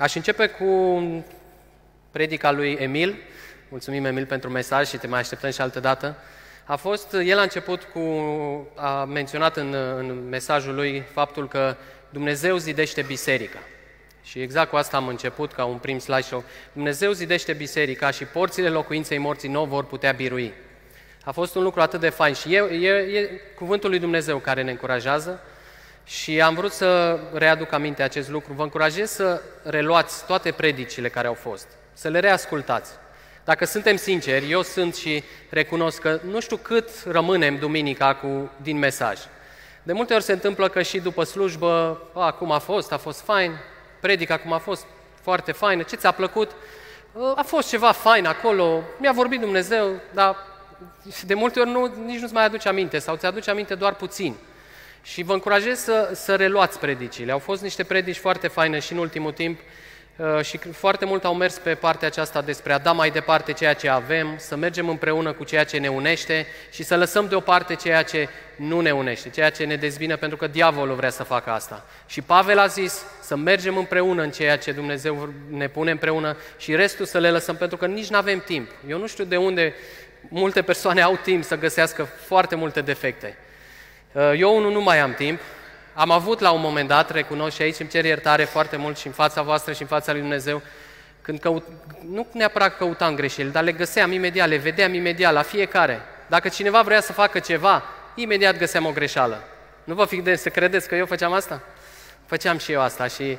Aș începe cu predica lui Emil. Mulțumim, Emil, pentru mesaj și te mai așteptăm și altă dată. A fost, el a început cu, a menționat în, în mesajul lui faptul că Dumnezeu zidește biserica. Și exact cu asta am început, ca un prim slideshow. Dumnezeu zidește biserica și porțile locuinței morții nu vor putea birui. A fost un lucru atât de fain și e, e, e cuvântul lui Dumnezeu care ne încurajează și am vrut să readuc aminte acest lucru. Vă încurajez să reluați toate predicile care au fost, să le reascultați. Dacă suntem sinceri, eu sunt și recunosc că nu știu cât rămânem duminica cu, din mesaj. De multe ori se întâmplă că și după slujbă, a, cum a fost, a fost fain, predica cum a fost foarte faină, ce ți-a plăcut? A fost ceva fain acolo, mi-a vorbit Dumnezeu, dar de multe ori nu, nici nu-ți mai aduce aminte sau ți-aduce aminte doar puțin. Și vă încurajez să, să reluați predicile. Au fost niște predici foarte faine și în ultimul timp uh, și foarte mult au mers pe partea aceasta despre a da mai departe ceea ce avem, să mergem împreună cu ceea ce ne unește și să lăsăm deoparte ceea ce nu ne unește, ceea ce ne dezbină, pentru că diavolul vrea să facă asta. Și Pavel a zis să mergem împreună în ceea ce Dumnezeu ne pune împreună și restul să le lăsăm, pentru că nici nu avem timp. Eu nu știu de unde multe persoane au timp să găsească foarte multe defecte. Uh, eu unul nu mai am timp. Am avut la un moment dat, recunosc și aici îmi cer iertare foarte mult și în fața voastră și în fața lui Dumnezeu, când căut, nu neapărat căutam greșeli, dar le găseam imediat, le vedeam imediat la fiecare. Dacă cineva vrea să facă ceva, imediat găseam o greșeală. Nu vă fi de să credeți că eu făceam asta? Făceam și eu asta și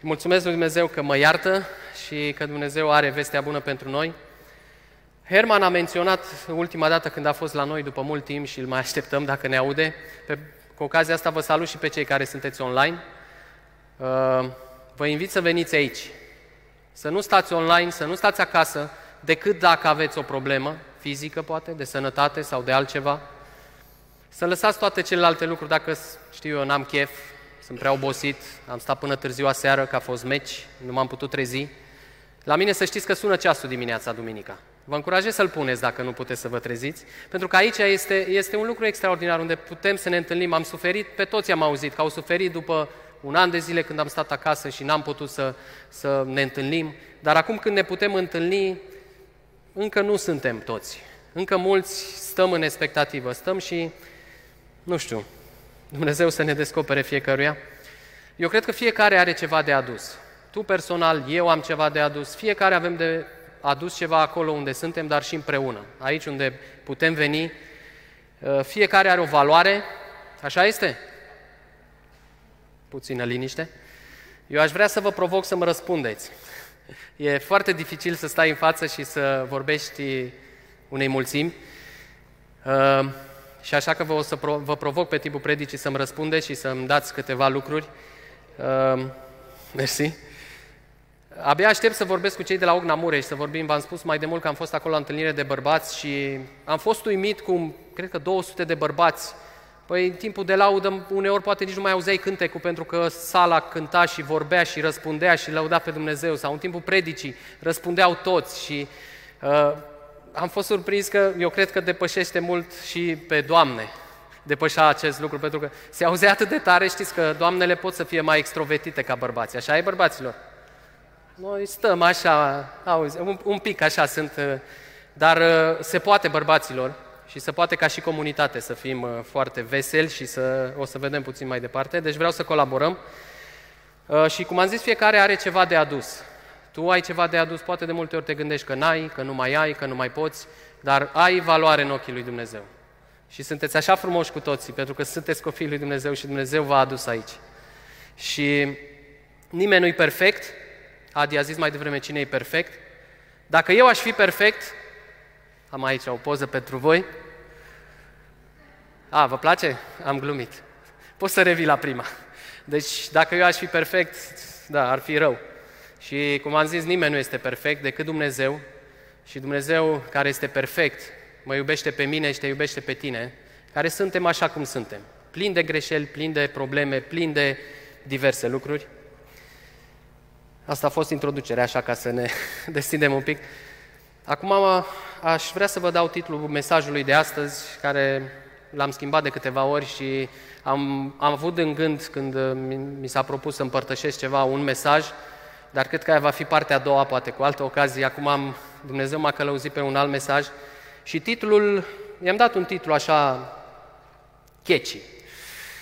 mulțumesc lui Dumnezeu că mă iartă și că Dumnezeu are vestea bună pentru noi. Herman a menționat ultima dată când a fost la noi după mult timp și îl mai așteptăm dacă ne aude. Pe, cu ocazia asta vă salut și pe cei care sunteți online. Uh, vă invit să veniți aici. Să nu stați online, să nu stați acasă, decât dacă aveți o problemă fizică, poate, de sănătate sau de altceva. Să lăsați toate celelalte lucruri, dacă, știu eu, n-am chef, sunt prea obosit, am stat până târziu aseară, că a fost meci, nu m-am putut trezi. La mine să știți că sună ceasul dimineața, duminica. Vă încurajez să-l puneți dacă nu puteți să vă treziți, pentru că aici este, este un lucru extraordinar unde putem să ne întâlnim. Am suferit, pe toți am auzit că au suferit după un an de zile când am stat acasă și n-am putut să, să ne întâlnim, dar acum când ne putem întâlni, încă nu suntem toți. Încă mulți stăm în expectativă, stăm și, nu știu, Dumnezeu să ne descopere fiecăruia. Eu cred că fiecare are ceva de adus. Tu personal, eu am ceva de adus, fiecare avem de adus ceva acolo unde suntem, dar și împreună. Aici unde putem veni, uh, fiecare are o valoare, așa este? Puțină liniște. Eu aș vrea să vă provoc să mă răspundeți. E foarte dificil să stai în față și să vorbești unei mulțimi. Uh, și așa că vă, o să vă provoc pe timpul predicii să-mi răspundeți și să-mi dați câteva lucruri. Uh, mersi. Abia aștept să vorbesc cu cei de la Ogna Mureș, să vorbim, v-am spus mai de mult că am fost acolo la întâlnire de bărbați și am fost uimit cum, cred că 200 de bărbați. Păi în timpul de laudă uneori poate nici nu mai auzeai cântecul pentru că sala cânta și vorbea și răspundea și lăuda pe Dumnezeu sau în timpul predicii răspundeau toți și uh, am fost surprins că eu cred că depășește mult și pe Doamne depășea acest lucru, pentru că se auzea atât de tare, știți că doamnele pot să fie mai extrovertite ca bărbații, așa e bărbaților? Noi stăm așa, auzi, un, un pic așa sunt, uh, dar uh, se poate bărbaților și se poate ca și comunitate să fim uh, foarte veseli și să o să vedem puțin mai departe. Deci vreau să colaborăm. Și cum am zis, fiecare are ceva de adus. Tu ai ceva de adus, poate de multe ori te gândești că n-ai, că nu mai ai, că nu mai poți, dar ai valoare în ochii lui Dumnezeu. Și sunteți așa frumoși cu toții, pentru că sunteți copiii lui Dumnezeu și Dumnezeu v-a adus aici. Și nimeni nu-i perfect, Adi a zis mai devreme cine e perfect. Dacă eu aș fi perfect, am aici o poză pentru voi. A, vă place? Am glumit. Poți să revii la prima. Deci, dacă eu aș fi perfect, da, ar fi rău. Și, cum am zis, nimeni nu este perfect decât Dumnezeu. Și Dumnezeu, care este perfect, mă iubește pe mine și te iubește pe tine, care suntem așa cum suntem. Plin de greșeli, plin de probleme, plin de diverse lucruri. Asta a fost introducerea, așa ca să ne destindem un pic. Acum aș vrea să vă dau titlul mesajului de astăzi, care l-am schimbat de câteva ori și am, am avut în gând, când mi s-a propus să împărtășesc ceva, un mesaj dar cred că aia va fi partea a doua, poate cu altă ocazie. Acum am, Dumnezeu m-a călăuzit pe un alt mesaj și titlul, i-am dat un titlu așa, catchy.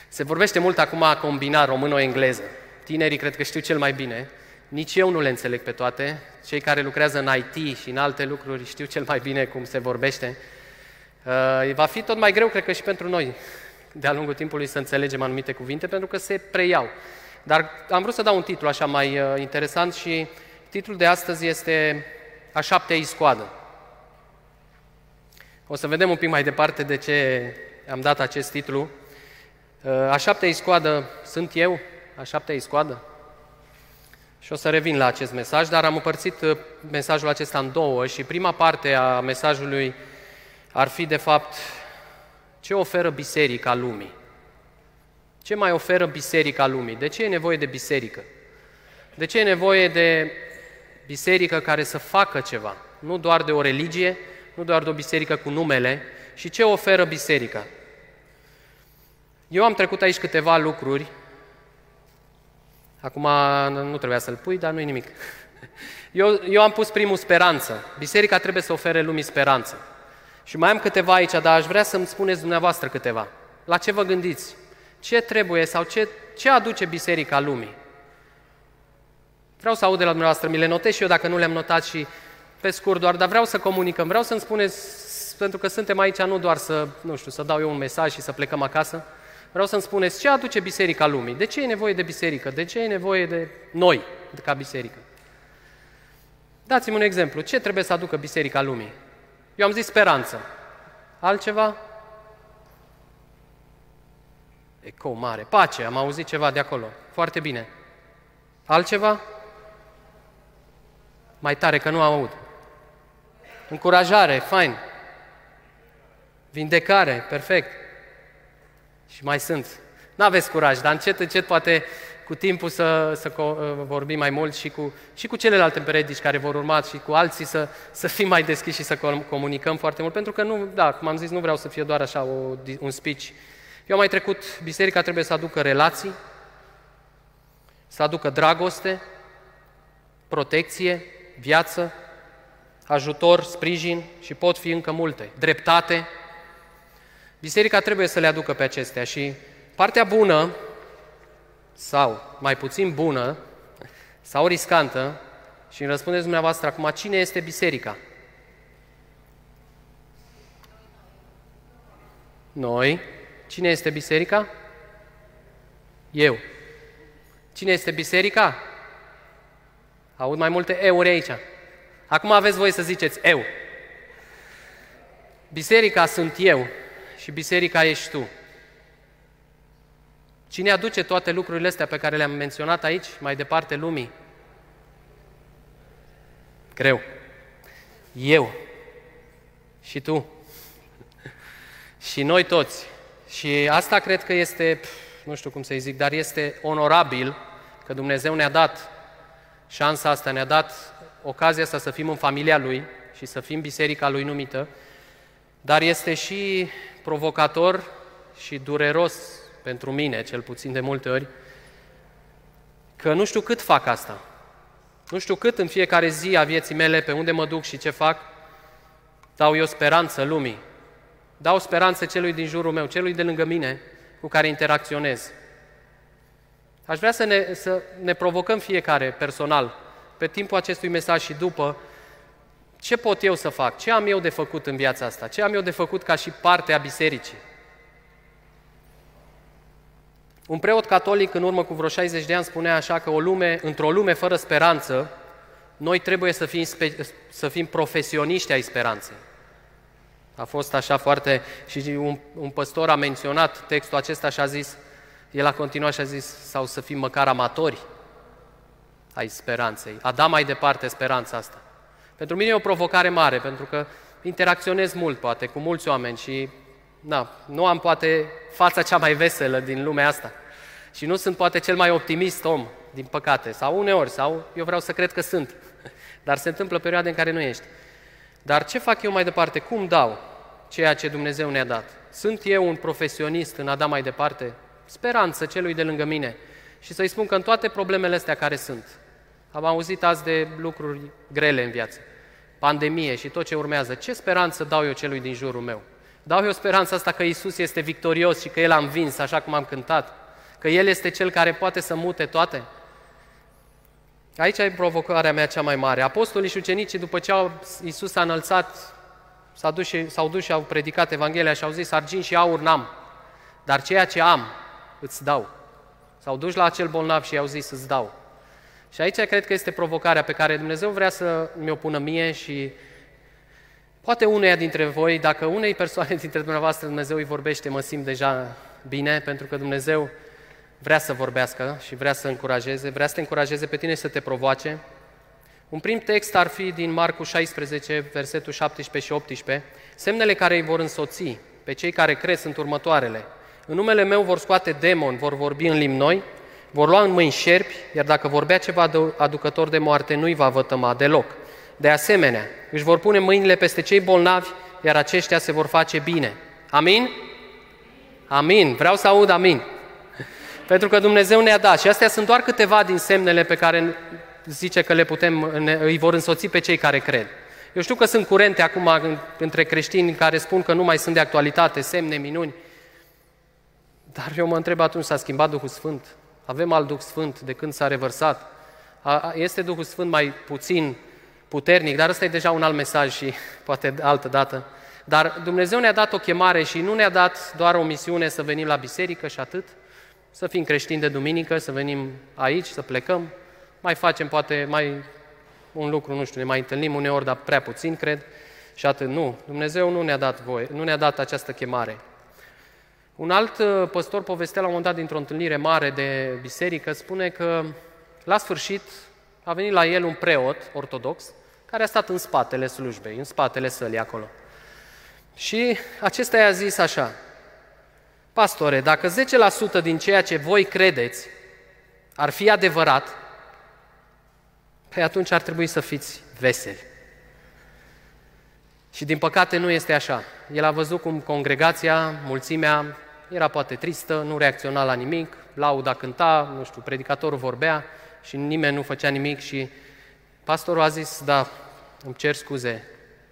Se vorbește mult acum a combina română-engleză. Tinerii cred că știu cel mai bine. Nici eu nu le înțeleg pe toate. Cei care lucrează în IT și în alte lucruri știu cel mai bine cum se vorbește. Uh, va fi tot mai greu, cred că și pentru noi, de-a lungul timpului să înțelegem anumite cuvinte, pentru că se preiau. Dar am vrut să dau un titlu așa mai uh, interesant și titlul de astăzi este A șaptea iscoadă. O să vedem un pic mai departe de ce am dat acest titlu. Uh, a șaptea iscoadă sunt eu, a șaptea iscoadă. Și o să revin la acest mesaj, dar am împărțit uh, mesajul acesta în două și prima parte a mesajului ar fi, de fapt, ce oferă biserica lumii. Ce mai oferă biserica lumii? De ce e nevoie de biserică? De ce e nevoie de biserică care să facă ceva? Nu doar de o religie, nu doar de o biserică cu numele. Și ce oferă biserica? Eu am trecut aici câteva lucruri. Acum nu trebuia să-l pui, dar nu-i nimic. Eu, eu am pus primul speranță. Biserica trebuie să ofere lumii speranță. Și mai am câteva aici, dar aș vrea să-mi spuneți dumneavoastră câteva. La ce vă gândiți? Ce trebuie sau ce, ce aduce biserica lumii? Vreau să aud de la dumneavoastră, mi le notez și eu dacă nu le-am notat și pe scurt doar, dar vreau să comunicăm, vreau să-mi spuneți, pentru că suntem aici nu doar să, nu știu, să dau eu un mesaj și să plecăm acasă, vreau să-mi spuneți ce aduce biserica lumii, de ce e nevoie de biserică, de ce e nevoie de noi ca biserică. Dați-mi un exemplu, ce trebuie să aducă biserica lumii? Eu am zis speranță. Altceva? Eco mare. Pace, am auzit ceva de acolo. Foarte bine. Altceva? Mai tare că nu am aud. Încurajare, fain. Vindecare, perfect. Și mai sunt. N-aveți curaj, dar încet, încet poate cu timpul să, să vorbim mai mult și cu, și cu celelalte predici care vor urma și cu alții să, să fim mai deschiși și să comunicăm foarte mult, pentru că nu, da, cum am zis, nu vreau să fie doar așa o, un speech. Eu am mai trecut, biserica trebuie să aducă relații, să aducă dragoste, protecție, viață, ajutor, sprijin și pot fi încă multe. Dreptate. Biserica trebuie să le aducă pe acestea și partea bună sau mai puțin bună sau riscantă și îmi răspundeți dumneavoastră acum, cine este biserica? Noi. Cine este biserica? Eu. Cine este biserica? Aud mai multe euri aici. Acum aveți voi să ziceți eu. Biserica sunt eu și biserica ești tu. Cine aduce toate lucrurile astea pe care le-am menționat aici, mai departe lumii? Greu. Eu. Și tu. și noi toți. Și asta cred că este, nu știu cum să-i zic, dar este onorabil că Dumnezeu ne-a dat șansa asta, ne-a dat ocazia asta să fim în familia Lui și să fim biserica Lui numită, dar este și provocator și dureros pentru mine, cel puțin de multe ori, că nu știu cât fac asta. Nu știu cât în fiecare zi a vieții mele, pe unde mă duc și ce fac, dau eu speranță lumii. Dau speranță celui din jurul meu, celui de lângă mine cu care interacționez. Aș vrea să ne, să ne provocăm fiecare personal, pe timpul acestui mesaj și după, ce pot eu să fac? Ce am eu de făcut în viața asta? Ce am eu de făcut ca și parte a bisericii? Un preot catolic în urmă cu vreo 60 de ani spunea așa că o lume, într-o lume fără speranță, noi trebuie să fim, spe, să fim profesioniști ai speranței. A fost așa foarte... Și un, un păstor a menționat textul acesta și a zis, el a continuat și a zis, sau să fim măcar amatori ai speranței. A da mai departe speranța asta. Pentru mine e o provocare mare, pentru că interacționez mult, poate, cu mulți oameni și na, nu am poate fața cea mai veselă din lumea asta. Și nu sunt poate cel mai optimist om, din păcate, sau uneori, sau eu vreau să cred că sunt. Dar se întâmplă perioade în care nu ești. Dar ce fac eu mai departe? Cum dau ceea ce Dumnezeu ne-a dat? Sunt eu un profesionist în a da mai departe speranță celui de lângă mine și să-i spun că în toate problemele astea care sunt, Am auzit azi de lucruri grele în viață, pandemie și tot ce urmează. Ce speranță dau eu celui din jurul meu? Dau eu speranța asta că Isus este victorios și că El a învins, așa cum am cântat? Că El este Cel care poate să mute toate? Aici e provocarea mea cea mai mare. Apostolii și ucenicii, după ce au, Iisus a înălțat, s-au dus, și, s-au dus și au predicat Evanghelia și au zis, argint și aur n-am, dar ceea ce am, îți dau. S-au dus la acel bolnav și i-au zis, îți dau. Și aici cred că este provocarea pe care Dumnezeu vrea să mi-o pună mie și poate uneia dintre voi, dacă unei persoane dintre dumneavoastră Dumnezeu îi vorbește, mă simt deja bine, pentru că Dumnezeu vrea să vorbească și vrea să încurajeze, vrea să te încurajeze pe tine să te provoace. Un prim text ar fi din Marcu 16, versetul 17 și 18. Semnele care îi vor însoți pe cei care cred sunt următoarele. În numele meu vor scoate demoni, vor vorbi în limbi noi, vor lua în mâini șerpi, iar dacă vorbea ceva aducător de moarte, nu-i va vătăma deloc. De asemenea, își vor pune mâinile peste cei bolnavi, iar aceștia se vor face bine. Amin? Amin. Vreau să aud amin. Pentru că Dumnezeu ne-a dat. Și astea sunt doar câteva din semnele pe care zice că le putem, îi vor însoți pe cei care cred. Eu știu că sunt curente acum între creștini care spun că nu mai sunt de actualitate, semne, minuni. Dar eu mă întreb atunci, s-a schimbat Duhul Sfânt? Avem alt Duh Sfânt de când s-a revărsat? Este Duhul Sfânt mai puțin puternic, dar ăsta e deja un alt mesaj și poate altă dată. Dar Dumnezeu ne-a dat o chemare și nu ne-a dat doar o misiune să venim la biserică și atât, să fim creștini de duminică, să venim aici, să plecăm, mai facem poate mai un lucru, nu știu, ne mai întâlnim uneori, dar prea puțin, cred, și atât. Nu, Dumnezeu nu ne-a dat voie, nu ne-a dat această chemare. Un alt uh, păstor povestea la un moment dat dintr-o întâlnire mare de biserică, spune că la sfârșit a venit la el un preot ortodox care a stat în spatele slujbei, în spatele sălii acolo. Și acesta i-a zis așa, Pastore, dacă 10% din ceea ce voi credeți ar fi adevărat, păi atunci ar trebui să fiți veseli. Și din păcate nu este așa. El a văzut cum congregația, mulțimea, era poate tristă, nu reacționa la nimic, lauda cânta, nu știu, predicatorul vorbea și nimeni nu făcea nimic și pastorul a zis, da, îmi cer scuze,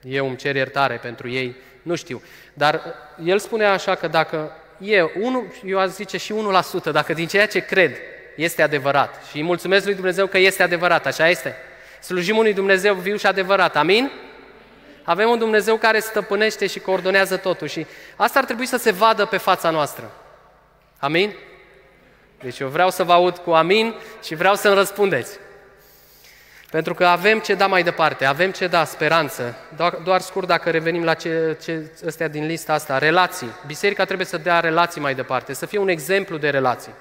eu îmi cer iertare pentru ei, nu știu. Dar el spunea așa că dacă e, unu, eu aș zice și 1%, dacă din ceea ce cred este adevărat. Și îi mulțumesc lui Dumnezeu că este adevărat, așa este. Slujim unui Dumnezeu viu și adevărat, amin? Avem un Dumnezeu care stăpânește și coordonează totul și asta ar trebui să se vadă pe fața noastră. Amin? Deci eu vreau să vă aud cu amin și vreau să-mi răspundeți. Pentru că avem ce da mai departe, avem ce da, speranță. Doar, doar scurt dacă revenim la ce, ce astea din lista asta, relații. Biserica trebuie să dea relații mai departe, să fie un exemplu de relații.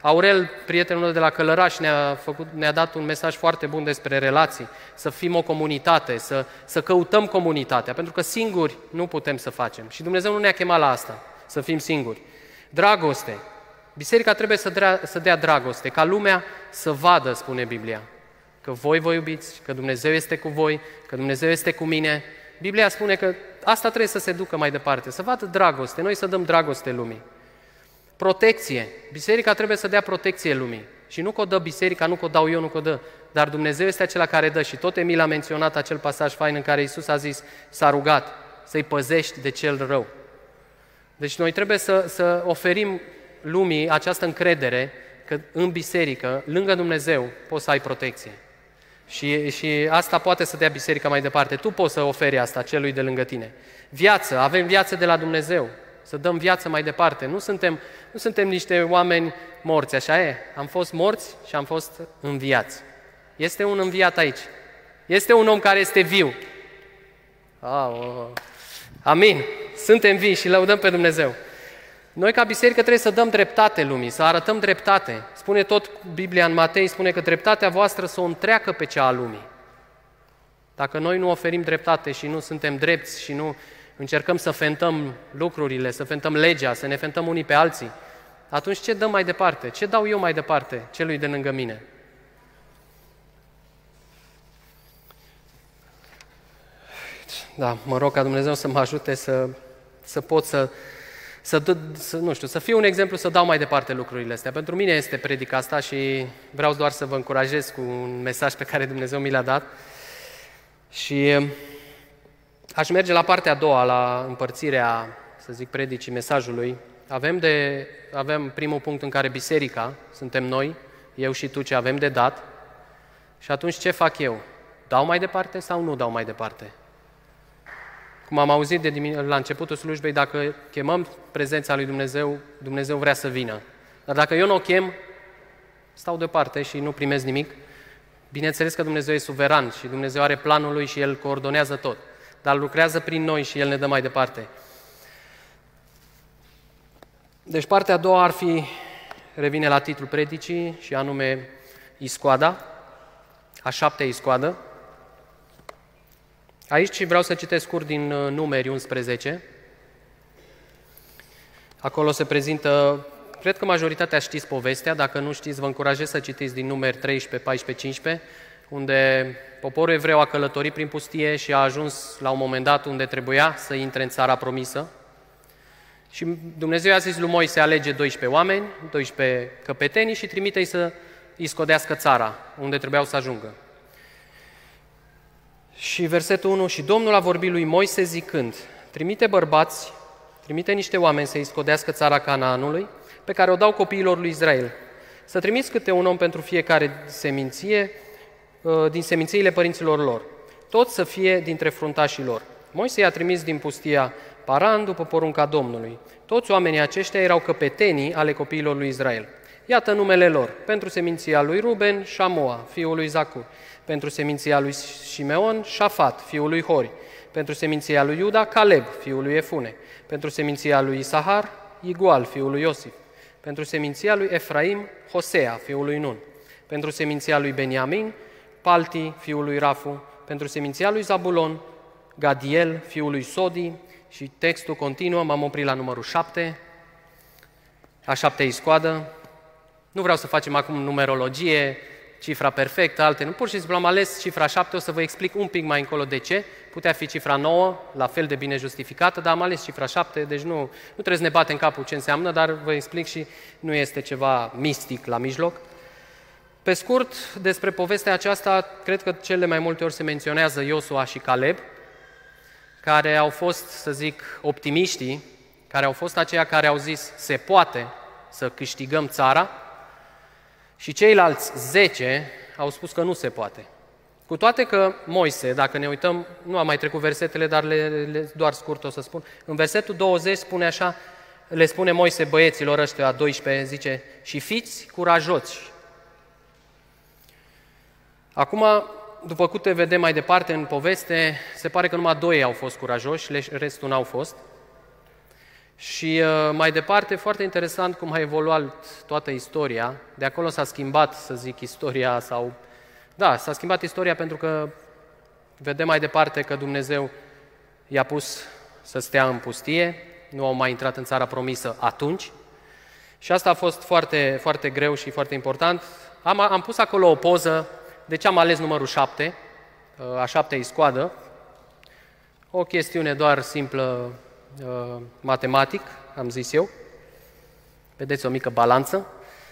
Aurel, prietenul meu de la Călăraș, ne-a, făcut, ne-a dat un mesaj foarte bun despre relații, să fim o comunitate, să, să căutăm comunitatea, pentru că singuri nu putem să facem. Și Dumnezeu nu ne-a chemat la asta, să fim singuri. Dragoste. Biserica trebuie să dea, să dea dragoste, ca lumea să vadă, spune Biblia că voi vă iubiți, că Dumnezeu este cu voi, că Dumnezeu este cu mine. Biblia spune că asta trebuie să se ducă mai departe, să vadă dragoste, noi să dăm dragoste lumii. Protecție. Biserica trebuie să dea protecție lumii. Și nu că o dă biserica, nu că o dau eu, nu că o dă, dar Dumnezeu este acela care dă. Și tot Emil a menționat acel pasaj fain în care Isus a zis, s-a rugat să-i păzești de cel rău. Deci noi trebuie să, să oferim lumii această încredere că în biserică, lângă Dumnezeu, poți să ai protecție. Și, și asta poate să dea biserica mai departe. Tu poți să oferi asta celui de lângă tine. Viață, avem viață de la Dumnezeu. Să dăm viață mai departe. Nu suntem, nu suntem niște oameni morți, așa e. Am fost morți și am fost înviați. Este un înviat aici. Este un om care este viu. Oh, oh. Amin. Suntem vii și lăudăm pe Dumnezeu. Noi ca biserică trebuie să dăm dreptate lumii, să arătăm dreptate. Spune tot Biblia în Matei, spune că dreptatea voastră să o întreacă pe cea a lumii. Dacă noi nu oferim dreptate și nu suntem drepți și nu încercăm să fentăm lucrurile, să fentăm legea, să ne fentăm unii pe alții, atunci ce dăm mai departe? Ce dau eu mai departe celui de lângă mine? Da, mă rog ca Dumnezeu să mă ajute să, să pot să să, să, nu știu, să fiu un exemplu, să dau mai departe lucrurile astea. Pentru mine este predica asta și vreau doar să vă încurajez cu un mesaj pe care Dumnezeu mi l-a dat. Și um, aș merge la partea a doua, la împărțirea, să zic, predicii mesajului. Avem, de, avem primul punct în care biserica, suntem noi, eu și tu ce avem de dat. Și atunci ce fac eu? Dau mai departe sau nu dau mai departe? Cum am auzit de dimine- la începutul slujbei, dacă chemăm prezența lui Dumnezeu, Dumnezeu vrea să vină. Dar dacă eu nu o chem, stau deoparte și nu primez nimic. Bineînțeles că Dumnezeu e suveran și Dumnezeu are planul lui și El coordonează tot. Dar lucrează prin noi și El ne dă mai departe. Deci partea a doua ar fi, revine la titlul predicii și anume Iscoada, a șaptea Iscoadă. Aici vreau să citesc scurt din uh, numeri 11. Acolo se prezintă, cred că majoritatea știți povestea, dacă nu știți, vă încurajez să citiți din numeri 13, 14, 15, unde poporul evreu a călătorit prin pustie și a ajuns la un moment dat unde trebuia să intre în țara promisă. Și Dumnezeu a zis lui Moise, alege 12 oameni, 12 căpetenii și trimite-i să îi scodească țara unde trebuiau să ajungă. Și versetul 1, și Domnul a vorbit lui Moise zicând, trimite bărbați, trimite niște oameni să-i scodească țara Canaanului, pe care o dau copiilor lui Israel. Să trimiți câte un om pentru fiecare seminție, uh, din semințiile părinților lor, tot să fie dintre fruntașii lor. Moise i-a trimis din pustia Paran după porunca Domnului. Toți oamenii aceștia erau căpetenii ale copiilor lui Israel. Iată numele lor. Pentru seminția lui Ruben, Shamoa, fiul lui Zacur. Pentru seminția lui Shimeon, Shafat, fiul lui Hori. Pentru seminția lui Iuda, Caleb, fiul lui Efune. Pentru seminția lui Isahar, Igual, fiul lui Iosif. Pentru seminția lui Efraim, Hosea, fiul lui Nun. Pentru seminția lui Beniamin, Palti, fiul lui Rafu. Pentru seminția lui Zabulon, Gadiel, fiul lui Sodi. Și textul continuă, m-am oprit la numărul 7, a șaptea iscoadă. Nu vreau să facem acum numerologie, cifra perfectă, alte nu. Pur și simplu am ales cifra 7, o să vă explic un pic mai încolo de ce. Putea fi cifra 9, la fel de bine justificată, dar am ales cifra 7, deci nu, nu trebuie să ne bate în capul ce înseamnă, dar vă explic și nu este ceva mistic la mijloc. Pe scurt, despre povestea aceasta, cred că cele mai multe ori se menționează Iosua și Caleb, care au fost, să zic, optimiștii, care au fost aceia care au zis se poate să câștigăm țara, și ceilalți zece au spus că nu se poate. Cu toate că Moise, dacă ne uităm, nu am mai trecut versetele, dar le, le, doar scurt o să spun, în versetul 20 spune așa, le spune Moise băieților ăștia 12, zice, și fiți curajoți. Acum, după câte vedem mai departe în poveste, se pare că numai doi au fost curajoși, restul n-au fost. Și uh, mai departe, foarte interesant cum a evoluat toată istoria. De acolo s-a schimbat, să zic, istoria sau... Da, s-a schimbat istoria pentru că vedem mai departe că Dumnezeu i-a pus să stea în pustie, nu au mai intrat în țara promisă atunci. Și asta a fost foarte, foarte greu și foarte important. Am, am pus acolo o poză, de ce am ales numărul 7, uh, a șaptea iscoadă. O chestiune doar simplă Uh, matematic, am zis eu. Vedeți o mică balanță.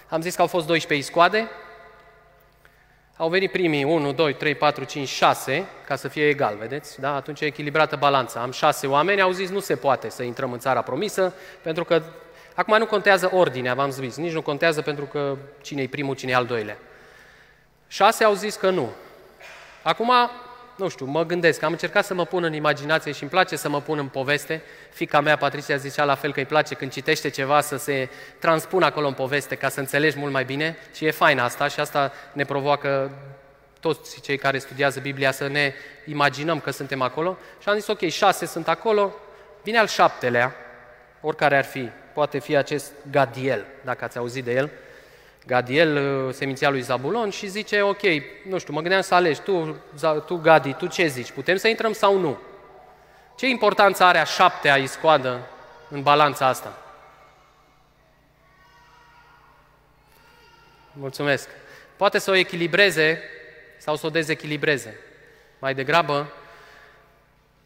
Am zis că au fost 12 iscoade. Au venit primii 1, 2, 3, 4, 5, 6, ca să fie egal, vedeți? Da? Atunci e echilibrată balanța. Am șase oameni, au zis nu se poate să intrăm în țara promisă, pentru că acum nu contează ordinea, v-am zis, nici nu contează pentru că cine e primul, cine e al doilea. Șase au zis că nu. Acum nu știu, mă gândesc, am încercat să mă pun în imaginație și îmi place să mă pun în poveste. Fica mea, Patricia, zicea la fel că îi place când citește ceva să se transpună acolo în poveste ca să înțelegi mult mai bine și e fain asta și asta ne provoacă toți cei care studiază Biblia să ne imaginăm că suntem acolo. Și am zis, ok, șase sunt acolo, vine al șaptelea, oricare ar fi, poate fi acest Gadiel, dacă ați auzit de el, Gadiel, uh, seminția lui Zabulon, și zice, ok, nu știu, mă gândeam să alegi, tu, tu Gadi, tu ce zici, putem să intrăm sau nu? Ce importanță are a șaptea iscoadă în balanța asta? Mulțumesc. Poate să o echilibreze sau să o dezechilibreze. Mai degrabă,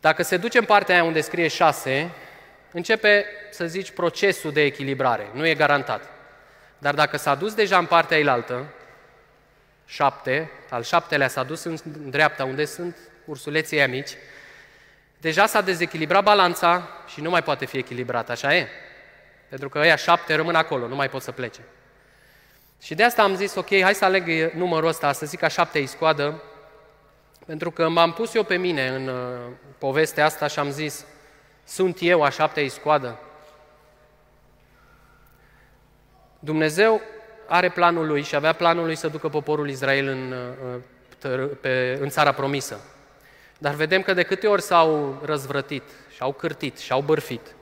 dacă se duce în partea aia unde scrie șase, începe, să zici, procesul de echilibrare. Nu e garantat. Dar dacă s-a dus deja în partea ailaltă, șapte, al șaptelea s-a dus în dreapta, unde sunt ursuleții aia mici, deja s-a dezechilibrat balanța și nu mai poate fi echilibrat, așa e? Pentru că ăia șapte rămân acolo, nu mai pot să plece. Și de asta am zis, ok, hai să aleg numărul ăsta, să zic a șaptea iscoadă, pentru că m-am pus eu pe mine în uh, povestea asta și am zis, sunt eu a șaptea iscoadă? Dumnezeu are planul lui și avea planul lui să ducă poporul Israel în, uh, pe, în țara promisă. Dar vedem că de câte ori s-au răzvrătit, și-au cârtit, și-au bărfit.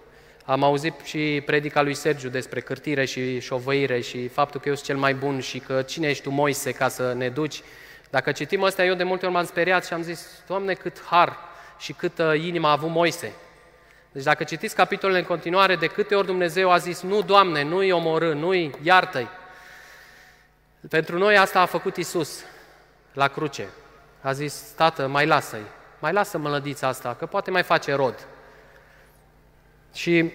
Am auzit și predica lui Sergiu despre cârtire și șovăire și faptul că eu sunt cel mai bun și că cine ești tu, Moise, ca să ne duci. Dacă citim astea, eu de multe ori m-am speriat și am zis, Doamne, cât har și câtă inimă a avut Moise. Deci dacă citiți capitolele în continuare, de câte ori Dumnezeu a zis, nu, Doamne, nu-i omorâ, nu-i iartă-i. Pentru noi asta a făcut Isus la cruce. A zis, Tată, mai lasă-i, mai lasă mălădița asta, că poate mai face rod. Și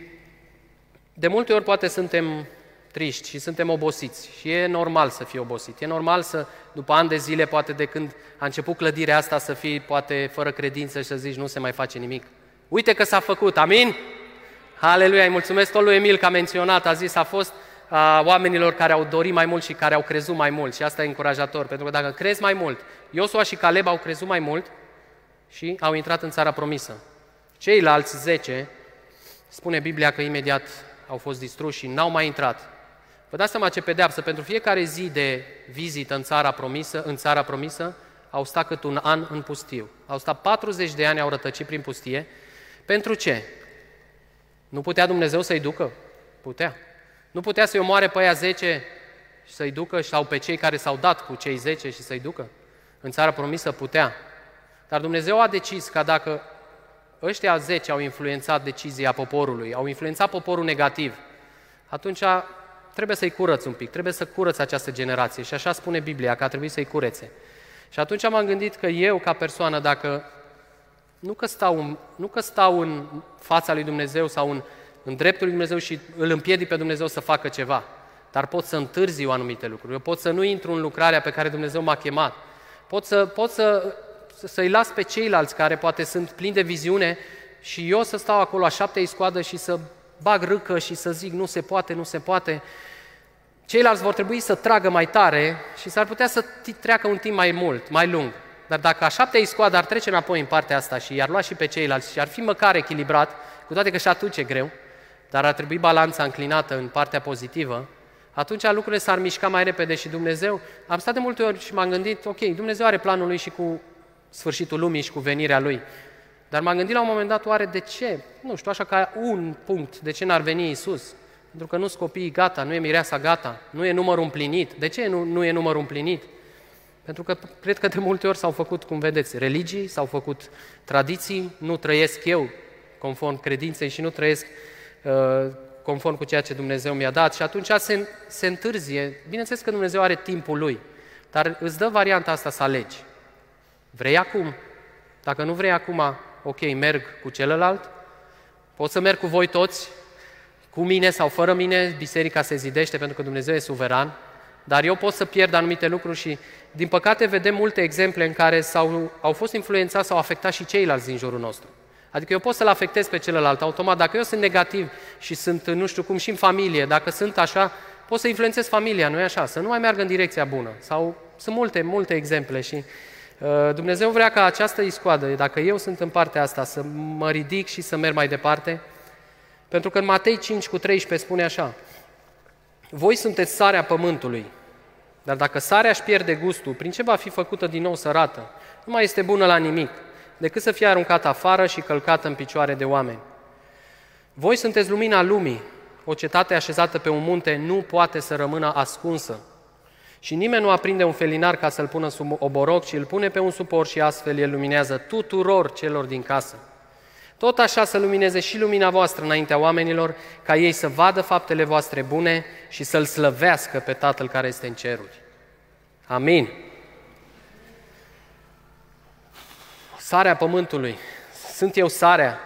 de multe ori poate suntem triști și suntem obosiți și e normal să fii obosit. E normal să, după ani de zile, poate de când a început clădirea asta, să fii poate fără credință și să zici nu se mai face nimic. Uite că s-a făcut, amin? Aleluia, îi mulțumesc tot lui Emil că a menționat, a zis, a fost a oamenilor care au dorit mai mult și care au crezut mai mult și asta e încurajator, pentru că dacă crezi mai mult, Iosua și Caleb au crezut mai mult și au intrat în țara promisă. Ceilalți zece, spune Biblia că imediat au fost distruși și n-au mai intrat. Vă dați seama ce pedeapsă, pentru fiecare zi de vizită în țara promisă, în țara promisă, au stat cât un an în pustiu. Au stat 40 de ani, au rătăcit prin pustie. Pentru ce? Nu putea Dumnezeu să-i ducă? Putea. Nu putea să-i omoare pe aia 10 și să-i ducă sau pe cei care s-au dat cu cei 10 și să-i ducă? În țara promisă putea. Dar Dumnezeu a decis că dacă ăștia 10 au influențat decizia poporului, au influențat poporul negativ, atunci trebuie să-i curăți un pic, trebuie să curăți această generație. Și așa spune Biblia, că a trebuit să-i curețe. Și atunci m-am gândit că eu, ca persoană, dacă nu că stau, nu că stau în fața lui Dumnezeu sau în, în dreptul lui Dumnezeu și îl împiedic pe Dumnezeu să facă ceva, dar pot să întârzi o anumite lucruri. Eu pot să nu intru în lucrarea pe care Dumnezeu m-a chemat. Pot, să, pot să, să-i las pe ceilalți care poate sunt plini de viziune și eu să stau acolo a șaptea iscoadă și să bag râcă și să zic nu se poate, nu se poate. Ceilalți vor trebui să tragă mai tare și s-ar putea să treacă un timp mai mult, mai lung. Dar dacă a șaptea iscoadă ar trece înapoi în partea asta și i-ar lua și pe ceilalți și ar fi măcar echilibrat, cu toate că și atunci e greu, dar ar trebui balanța înclinată în partea pozitivă, atunci lucrurile s-ar mișca mai repede și Dumnezeu, am stat de multe ori și m-am gândit, ok, Dumnezeu are planul lui și cu sfârșitul lumii și cu venirea lui. Dar m-am gândit la un moment dat, oare de ce? Nu știu, așa ca un punct, de ce n-ar veni Isus? Pentru că nu sunt copiii gata, nu e mireasa gata, nu e numărul împlinit. De ce nu, nu e numărul împlinit? Pentru că cred că de multe ori s-au făcut, cum vedeți, religii, s-au făcut tradiții, nu trăiesc eu conform credinței și nu trăiesc uh, conform cu ceea ce Dumnezeu mi-a dat și atunci se, se întârzie. Bineînțeles că Dumnezeu are timpul Lui, dar îți dă varianta asta să alegi. Vrei acum? Dacă nu vrei acum, ok, merg cu celălalt, pot să merg cu voi toți, cu mine sau fără mine, biserica se zidește pentru că Dumnezeu e suveran, dar eu pot să pierd anumite lucruri și, din păcate, vedem multe exemple în care s-au, au fost influențați sau afectați și ceilalți din jurul nostru. Adică eu pot să-l afectez pe celălalt automat. Dacă eu sunt negativ și sunt, nu știu cum, și în familie, dacă sunt așa, pot să influențez familia, nu-i așa? Să nu mai meargă în direcția bună. Sau sunt multe, multe exemple și uh, Dumnezeu vrea ca această iscoadă, dacă eu sunt în partea asta, să mă ridic și să merg mai departe, pentru că în Matei 5 cu 13 spune așa, voi sunteți sarea pământului, dar dacă sarea își pierde gustul, prin ce va fi făcută din nou sărată? Nu mai este bună la nimic, decât să fie aruncată afară și călcată în picioare de oameni. Voi sunteți lumina lumii. O cetate așezată pe un munte nu poate să rămână ascunsă. Și nimeni nu aprinde un felinar ca să-l pună sub oboroc, ci îl pune pe un suport și astfel el luminează tuturor celor din casă. Tot așa să lumineze și lumina voastră înaintea oamenilor, ca ei să vadă faptele voastre bune și să-L slăvească pe Tatăl care este în ceruri. Amin. Sarea pământului. Sunt eu sarea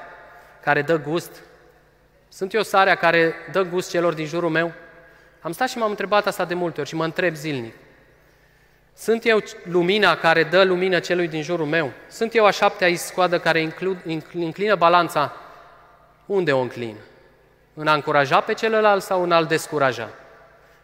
care dă gust? Sunt eu sarea care dă gust celor din jurul meu? Am stat și m-am întrebat asta de multe ori și mă întreb zilnic. Sunt eu lumina care dă lumină celui din jurul meu? Sunt eu a șaptea iscoadă care inclu, înclină balanța? Unde o înclin? În a încuraja pe celălalt sau în a-l descuraja?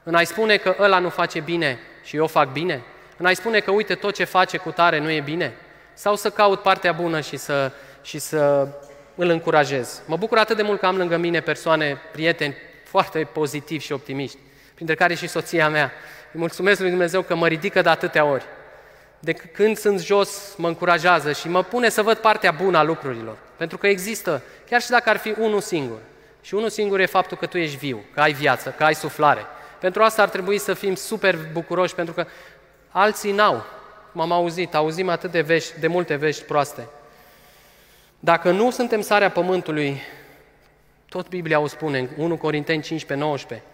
În a-i spune că ăla nu face bine și eu fac bine? În a-i spune că uite tot ce face cu tare nu e bine? Sau să caut partea bună și să, și să îl încurajez? Mă bucur atât de mult că am lângă mine persoane, prieteni foarte pozitivi și optimiști, printre care și soția mea. Îi mulțumesc lui Dumnezeu că mă ridică de atâtea ori. De când sunt jos, mă încurajează și mă pune să văd partea bună a lucrurilor. Pentru că există, chiar și dacă ar fi unul singur. Și unul singur e faptul că tu ești viu, că ai viață, că ai suflare. Pentru asta ar trebui să fim super bucuroși, pentru că alții n-au. M-am auzit, auzim atât de, vești, de multe vești proaste. Dacă nu suntem sarea pământului, tot Biblia o spune în 1 Corinteni 15, 19,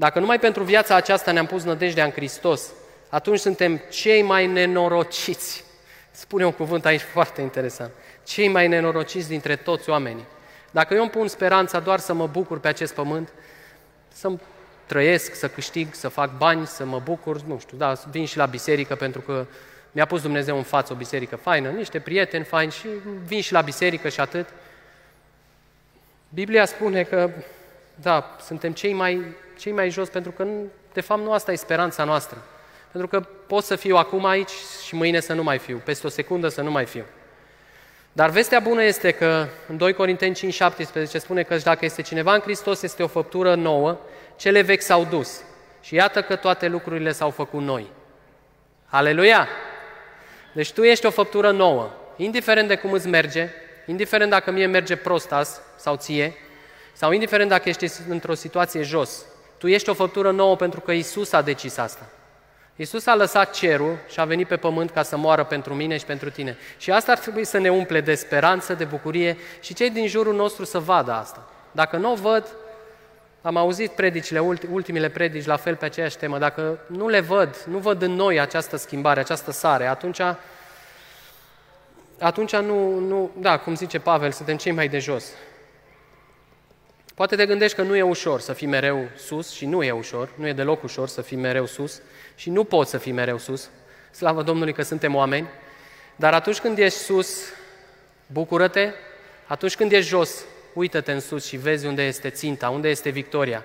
dacă numai pentru viața aceasta ne-am pus nădejdea în Hristos, atunci suntem cei mai nenorociți. Spune un cuvânt aici foarte interesant. Cei mai nenorociți dintre toți oamenii. Dacă eu îmi pun speranța doar să mă bucur pe acest pământ, să trăiesc, să câștig, să fac bani, să mă bucur, nu știu, da, vin și la biserică pentru că mi-a pus Dumnezeu în față o biserică faină, niște prieteni faini și vin și la biserică și atât. Biblia spune că, da, suntem cei mai, cei mai jos pentru că, de fapt, nu asta e speranța noastră. Pentru că pot să fiu acum aici și mâine să nu mai fiu, peste o secundă să nu mai fiu. Dar vestea bună este că în 2 Corinteni 5, 17 spune că dacă este cineva în Hristos, este o făptură nouă, cele vechi s-au dus. Și iată că toate lucrurile s-au făcut noi. Aleluia! Deci tu ești o făptură nouă. Indiferent de cum îți merge, indiferent dacă mie merge prost azi sau ție, sau indiferent dacă ești într-o situație jos, tu ești o făptură nouă pentru că Isus a decis asta. Isus a lăsat cerul și a venit pe pământ ca să moară pentru mine și pentru tine. Și asta ar trebui să ne umple de speranță, de bucurie și cei din jurul nostru să vadă asta. Dacă nu o văd, am auzit predicile, ultimile predici la fel pe aceeași temă, dacă nu le văd, nu văd în noi această schimbare, această sare, atunci, atunci nu, nu, da, cum zice Pavel, suntem cei mai de jos. Poate te gândești că nu e ușor să fii mereu sus și nu e ușor, nu e deloc ușor să fii mereu sus și nu poți să fii mereu sus. Slavă Domnului că suntem oameni. Dar atunci când ești sus, bucură-te. Atunci când ești jos, uită-te în sus și vezi unde este ținta, unde este victoria.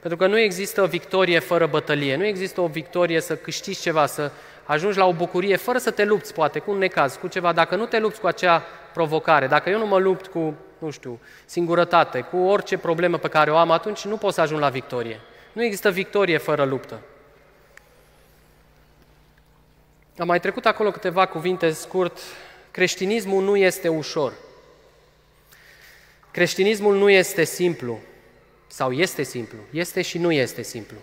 Pentru că nu există o victorie fără bătălie, nu există o victorie să câștigi ceva, să ajungi la o bucurie fără să te lupți, poate, cu un necaz, cu ceva. Dacă nu te lupți cu acea provocare, dacă eu nu mă lupt cu, nu știu, singurătate, cu orice problemă pe care o am, atunci nu pot să ajung la victorie. Nu există victorie fără luptă. Am mai trecut acolo câteva cuvinte scurt. Creștinismul nu este ușor. Creștinismul nu este simplu. Sau este simplu. Este și nu este simplu.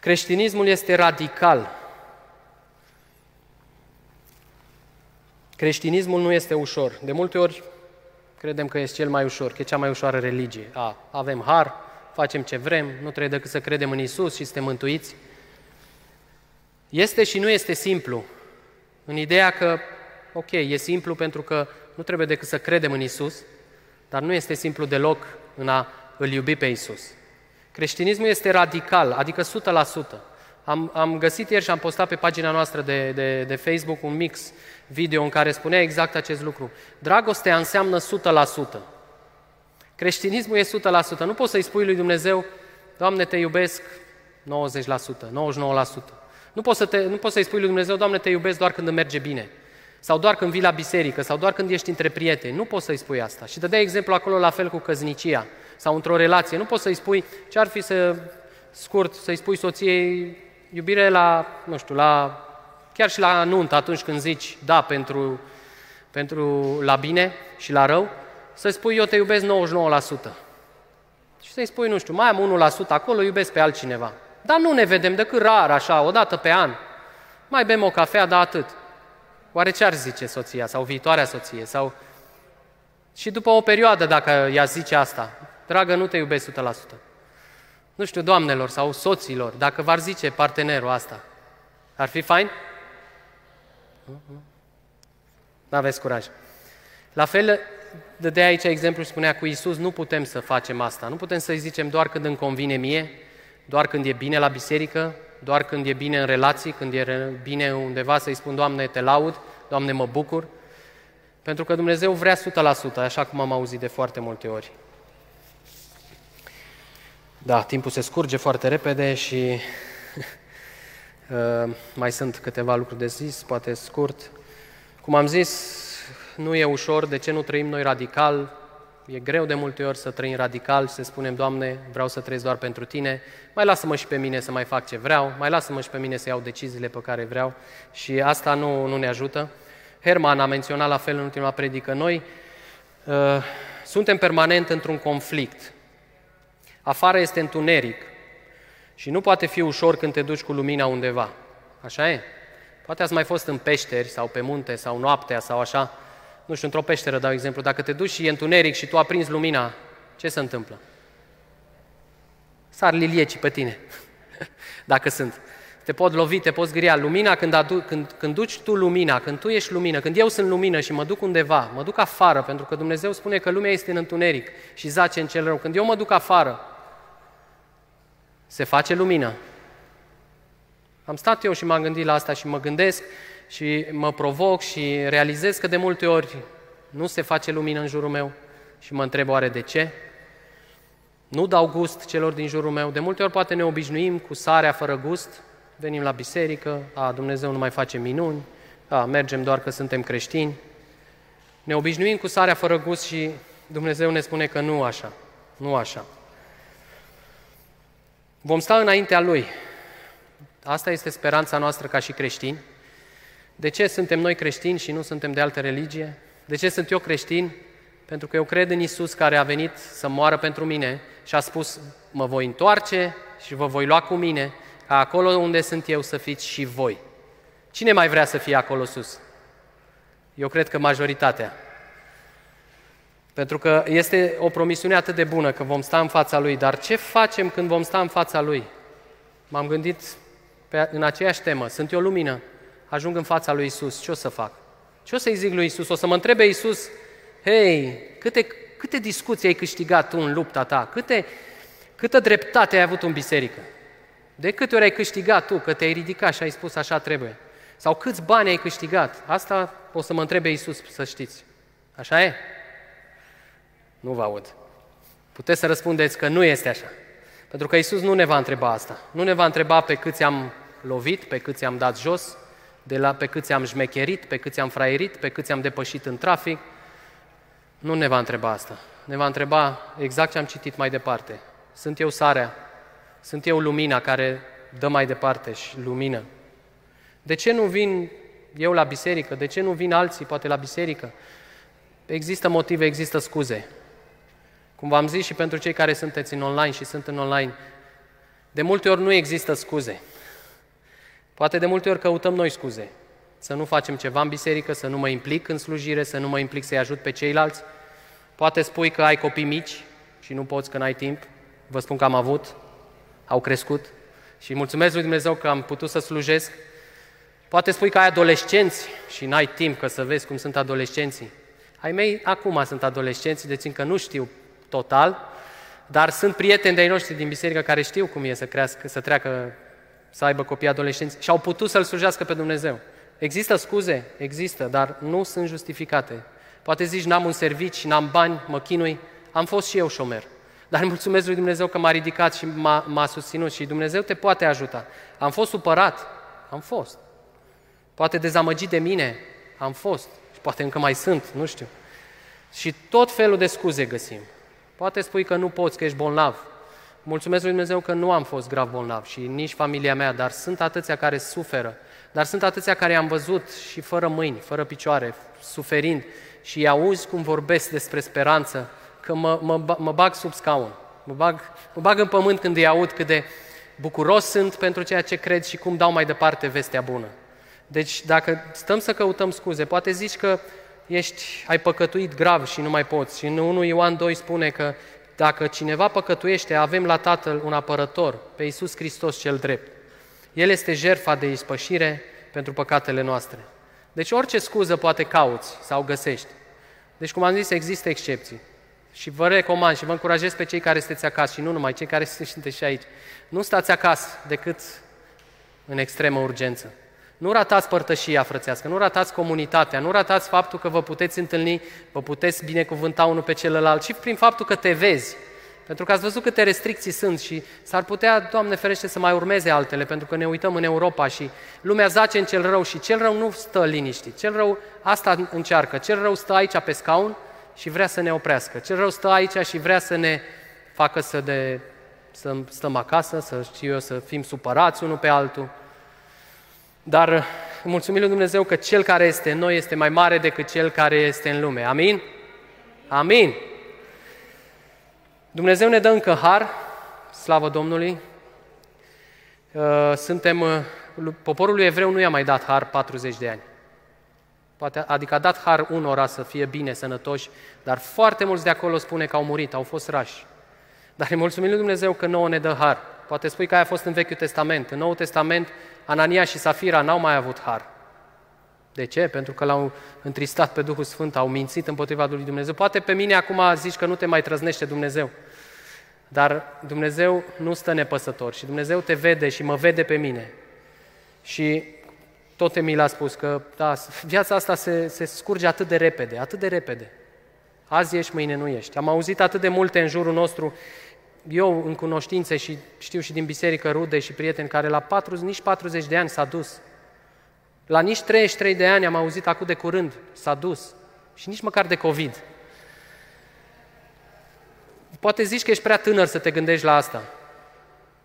Creștinismul este radical. Creștinismul nu este ușor. De multe ori credem că este cel mai ușor, că e cea mai ușoară religie. A, avem har, facem ce vrem, nu trebuie decât să credem în Isus și suntem mântuiți. Este și nu este simplu, în ideea că, ok, e simplu pentru că nu trebuie decât să credem în Isus, dar nu este simplu deloc în a îl iubi pe Isus. Creștinismul este radical, adică 100%. Am, am găsit ieri și am postat pe pagina noastră de, de, de Facebook un mix video în care spunea exact acest lucru. Dragostea înseamnă 100%. Creștinismul e 100%. Nu poți să-i spui lui Dumnezeu, Doamne, te iubesc 90%, 99%. Nu poți, să te, nu poți să-i spui lui Dumnezeu, Doamne, te iubesc doar când îmi merge bine. Sau doar când vii la biserică, sau doar când ești între prieteni. Nu poți să-i spui asta. Și dădea exemplu acolo la fel cu căznicia sau într-o relație. Nu poți să-i spui ce ar fi să, scurt, să-i spui soției iubire la, nu știu, la, chiar și la nuntă, atunci când zici da pentru, pentru la bine și la rău, să-i spui eu te iubesc 99%. Și să-i spui, nu știu, mai am 1% acolo, iubesc pe altcineva. Dar nu ne vedem decât rar, așa, o dată pe an. Mai bem o cafea, dar atât. Oare ce ar zice soția sau viitoarea soție? Sau... Și după o perioadă, dacă ea zice asta, dragă, nu te iubesc 100%. Nu știu, doamnelor sau soților, dacă v-ar zice partenerul asta, ar fi fain? Nu aveți curaj. La fel, dădea aici exemplu și spunea cu Isus, nu putem să facem asta. Nu putem să-i zicem doar când îmi convine mie, doar când e bine la biserică, doar când e bine în relații, când e bine undeva să-i spun, Doamne, te laud, Doamne, mă bucur. Pentru că Dumnezeu vrea 100%, așa cum am auzit de foarte multe ori. Da, timpul se scurge foarte repede și uh, mai sunt câteva lucruri de zis, poate scurt. Cum am zis, nu e ușor, de ce nu trăim noi radical? E greu de multe ori să trăim radical și să spunem, Doamne, vreau să trăiesc doar pentru Tine, mai lasă-mă și pe mine să mai fac ce vreau, mai lasă-mă și pe mine să iau deciziile pe care vreau și asta nu, nu ne ajută. Herman a menționat la fel în ultima predică, noi uh, suntem permanent într-un conflict. Afară este întuneric și nu poate fi ușor când te duci cu lumina undeva. Așa e? Poate ați mai fost în peșteri sau pe munte sau noaptea sau așa. Nu știu, într-o peșteră dau exemplu. Dacă te duci și e întuneric și tu aprinzi lumina, ce se întâmplă? Sar liliecii pe tine, dacă sunt. Te pot lovi, te poți gria. Lumina, când, adu- când, când duci tu lumina, când tu ești lumină, când eu sunt lumină și mă duc undeva, mă duc afară, pentru că Dumnezeu spune că lumea este în întuneric și zace în cel rău. Când eu mă duc afară, se face lumină. Am stat eu și m-am gândit la asta și mă gândesc și mă provoc și realizez că de multe ori nu se face lumină în jurul meu și mă întreb oare de ce? Nu dau gust celor din jurul meu. De multe ori poate ne obișnuim cu sarea fără gust, venim la biserică, a, Dumnezeu nu mai face minuni, a, mergem doar că suntem creștini. Ne obișnuim cu sarea fără gust și Dumnezeu ne spune că nu așa, nu așa. Vom sta înaintea Lui. Asta este speranța noastră ca și creștini. De ce suntem noi creștini și nu suntem de altă religie? De ce sunt eu creștin? Pentru că eu cred în Isus care a venit să moară pentru mine și a spus, mă voi întoarce și vă voi lua cu mine, ca acolo unde sunt eu să fiți și voi. Cine mai vrea să fie acolo sus? Eu cred că majoritatea. Pentru că este o promisiune atât de bună că vom sta în fața Lui, dar ce facem când vom sta în fața Lui? M-am gândit pe, în aceeași temă, sunt eu lumină, ajung în fața lui Isus, ce o să fac? Ce o să-i zic lui Isus? O să mă întrebe Isus, hei, câte, câte discuții ai câștigat tu în lupta ta? Câte, câtă dreptate ai avut în biserică? De câte ori ai câștigat tu, că te-ai ridicat și ai spus așa trebuie? Sau câți bani ai câștigat? Asta o să mă întrebe Isus, să știți. Așa e? Nu vă aud. Puteți să răspundeți că nu este așa. Pentru că Isus nu ne va întreba asta. Nu ne va întreba pe câți am lovit, pe câți am dat jos, de la pe câți am șmecherit, pe câți am fraierit, pe câți am depășit în trafic. Nu ne va întreba asta. Ne va întreba exact ce am citit mai departe. Sunt eu sarea, sunt eu lumina care dă mai departe și lumină. De ce nu vin eu la biserică? De ce nu vin alții poate la biserică? Există motive, există scuze. Cum v-am zis și pentru cei care sunteți în online și sunt în online, de multe ori nu există scuze. Poate de multe ori căutăm noi scuze. Să nu facem ceva în biserică, să nu mă implic în slujire, să nu mă implic să-i ajut pe ceilalți. Poate spui că ai copii mici și nu poți că n-ai timp. Vă spun că am avut, au crescut și mulțumesc lui Dumnezeu că am putut să slujesc. Poate spui că ai adolescenți și n-ai timp că să vezi cum sunt adolescenții. Ai mei acum sunt adolescenți, deci încă nu știu total, dar sunt prieteni de-ai noștri din biserică care știu cum e să crească, să treacă, să aibă copii adolescenți și au putut să-L slujească pe Dumnezeu. Există scuze? Există, dar nu sunt justificate. Poate zici, n-am un servici, n-am bani, mă chinui. Am fost și eu șomer. Dar mulțumesc lui Dumnezeu că m-a ridicat și m-a, m-a susținut și Dumnezeu te poate ajuta. Am fost supărat? Am fost. Poate dezamăgit de mine? Am fost. Și poate încă mai sunt, nu știu. Și tot felul de scuze găsim. Poate spui că nu poți, că ești bolnav. Mulțumesc lui Dumnezeu că nu am fost grav bolnav și nici familia mea, dar sunt atâția care suferă. Dar sunt atâția care am văzut și fără mâini, fără picioare, suferind și auzi cum vorbesc despre speranță, că mă, mă, mă bag sub scaun, mă bag, mă bag în pământ când îi aud cât de bucuros sunt pentru ceea ce cred și cum dau mai departe vestea bună. Deci dacă stăm să căutăm scuze, poate zici că ești, ai păcătuit grav și nu mai poți. Și în 1 Ioan 2 spune că dacă cineva păcătuiește, avem la Tatăl un apărător, pe Iisus Hristos cel drept. El este jertfa de ispășire pentru păcatele noastre. Deci orice scuză poate cauți sau găsești. Deci, cum am zis, există excepții. Și vă recomand și vă încurajez pe cei care sunteți acasă și nu numai cei care sunteți și aici. Nu stați acasă decât în extremă urgență. Nu ratați părtășia frățească, nu ratați comunitatea, nu ratați faptul că vă puteți întâlni, vă puteți binecuvânta unul pe celălalt, și prin faptul că te vezi. Pentru că ați văzut câte restricții sunt și s-ar putea, Doamne ferește, să mai urmeze altele, pentru că ne uităm în Europa și lumea zace în cel rău și cel rău nu stă liniștit. Cel rău asta încearcă. Cel rău stă aici pe scaun și vrea să ne oprească. Cel rău stă aici și vrea să ne facă să, de, să stăm acasă, să știu eu, să fim supărați unul pe altul. Dar mulțumim lui Dumnezeu că Cel care este în noi este mai mare decât Cel care este în lume. Amin? Amin! Dumnezeu ne dă încă har, slavă Domnului. Uh, suntem, uh, poporul lui evreu nu i-a mai dat har 40 de ani. Poate, adică a dat har unora să fie bine, sănătoși, dar foarte mulți de acolo spune că au murit, au fost rași. Dar îi mulțumim lui Dumnezeu că nouă ne dă har. Poate spui că aia a fost în Vechiul Testament. În Noul Testament, Anania și Safira n-au mai avut har. De ce? Pentru că l-au întristat pe Duhul Sfânt, au mințit împotriva lui Dumnezeu. Poate pe mine acum zici că nu te mai trăznește Dumnezeu. Dar Dumnezeu nu stă nepăsător și Dumnezeu te vede și mă vede pe mine. Și tot Emil a spus că da, viața asta se, se scurge atât de repede, atât de repede. Azi ești, mâine nu ești. Am auzit atât de multe în jurul nostru, eu în cunoștințe și știu și din biserică rude și prieteni care la 40, nici 40 de ani s-a dus. La nici 33 de ani am auzit acum de curând, s-a dus. Și nici măcar de COVID. Poate zici că ești prea tânăr să te gândești la asta.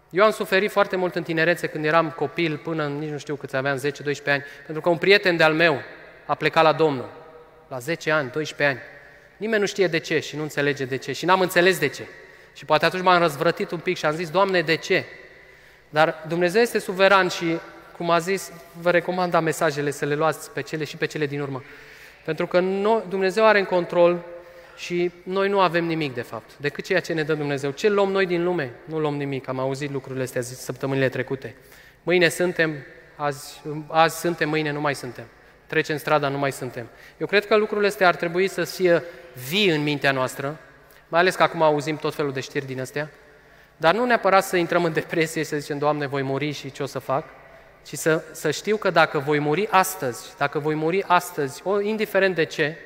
Eu am suferit foarte mult în tinerețe când eram copil, până nici nu știu câți aveam, 10-12 ani, pentru că un prieten de-al meu a plecat la Domnul, la 10 ani, 12 ani. Nimeni nu știe de ce și nu înțelege de ce și n-am înțeles de ce. Și poate atunci m-am răzvrătit un pic și am zis, Doamne, de ce? Dar Dumnezeu este suveran și, cum a zis, vă recomand mesajele să le luați pe cele și pe cele din urmă. Pentru că Dumnezeu are în control și noi nu avem nimic, de fapt, decât ceea ce ne dă Dumnezeu. Ce luăm noi din lume? Nu luăm nimic. Am auzit lucrurile astea săptămânile trecute. Mâine suntem, azi, azi suntem, mâine nu mai suntem. Trecem strada, nu mai suntem. Eu cred că lucrurile astea ar trebui să fie vii în mintea noastră, mai ales că acum auzim tot felul de știri din astea, dar nu neapărat să intrăm în depresie și să zicem, Doamne, voi muri și ce o să fac, ci să, să știu că dacă voi muri astăzi, dacă voi muri astăzi, o, indiferent de ce,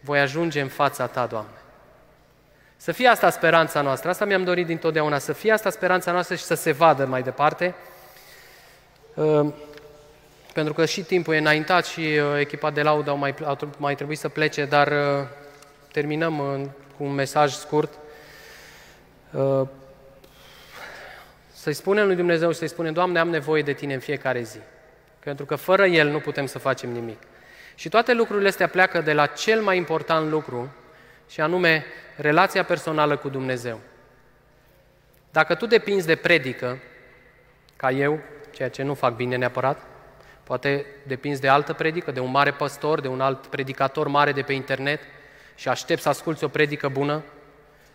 voi ajunge în fața Ta, Doamne. Să fie asta speranța noastră, asta mi-am dorit dintotdeauna, să fie asta speranța noastră și să se vadă mai departe, uh, pentru că și timpul e înaintat și uh, echipa de laudă au mai, au mai trebuit să plece, dar uh, terminăm cu un mesaj scurt. Să-i spunem lui Dumnezeu și să-i spunem, Doamne, am nevoie de Tine în fiecare zi. Pentru că fără El nu putem să facem nimic. Și toate lucrurile astea pleacă de la cel mai important lucru, și anume relația personală cu Dumnezeu. Dacă tu depinzi de predică, ca eu, ceea ce nu fac bine neapărat, poate depinzi de altă predică, de un mare păstor, de un alt predicator mare de pe internet și aștepți să asculți o predică bună,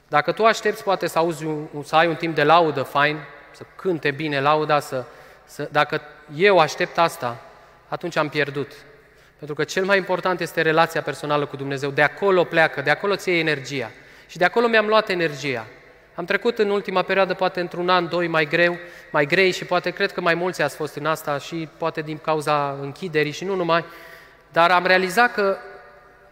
dacă tu aștepți poate să, auzi un, să ai un timp de laudă fain, să cânte bine lauda, să, să, dacă eu aștept asta, atunci am pierdut. Pentru că cel mai important este relația personală cu Dumnezeu. De acolo pleacă, de acolo ție energia. Și de acolo mi-am luat energia. Am trecut în ultima perioadă, poate într-un an, doi, mai greu, mai grei și poate cred că mai mulți ați fost în asta și poate din cauza închiderii și nu numai, dar am realizat că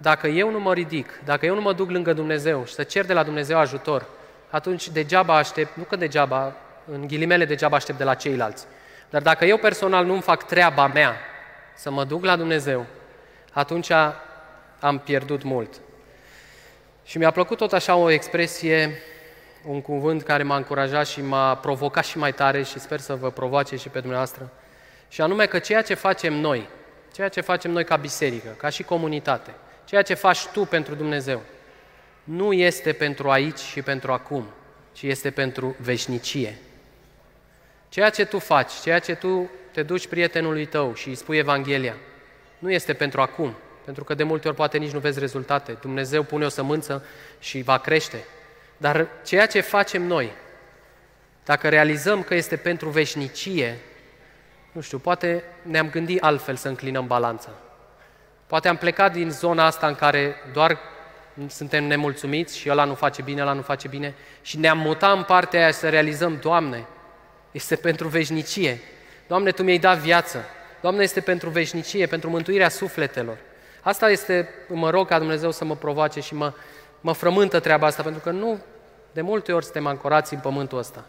dacă eu nu mă ridic, dacă eu nu mă duc lângă Dumnezeu și să cer de la Dumnezeu ajutor, atunci degeaba aștept, nu că degeaba, în ghilimele degeaba aștept de la ceilalți, dar dacă eu personal nu-mi fac treaba mea să mă duc la Dumnezeu, atunci am pierdut mult. Și mi-a plăcut tot așa o expresie, un cuvânt care m-a încurajat și m-a provocat și mai tare și sper să vă provoace și pe dumneavoastră. Și anume că ceea ce facem noi, ceea ce facem noi ca biserică, ca și comunitate, ceea ce faci tu pentru Dumnezeu, nu este pentru aici și pentru acum, ci este pentru veșnicie. Ceea ce tu faci, ceea ce tu te duci prietenului tău și îi spui Evanghelia, nu este pentru acum, pentru că de multe ori poate nici nu vezi rezultate. Dumnezeu pune o sămânță și va crește. Dar ceea ce facem noi, dacă realizăm că este pentru veșnicie, nu știu, poate ne-am gândit altfel să înclinăm balanța. Poate am plecat din zona asta în care doar suntem nemulțumiți și ăla nu face bine, ăla nu face bine și ne-am mutat în partea aia să realizăm, Doamne, este pentru veșnicie. Doamne, Tu mi-ai dat viață. Doamne, este pentru veșnicie, pentru mântuirea sufletelor. Asta este, mă rog ca Dumnezeu să mă provoace și mă, mă frământă treaba asta, pentru că nu, de multe ori suntem ancorați în pământul ăsta.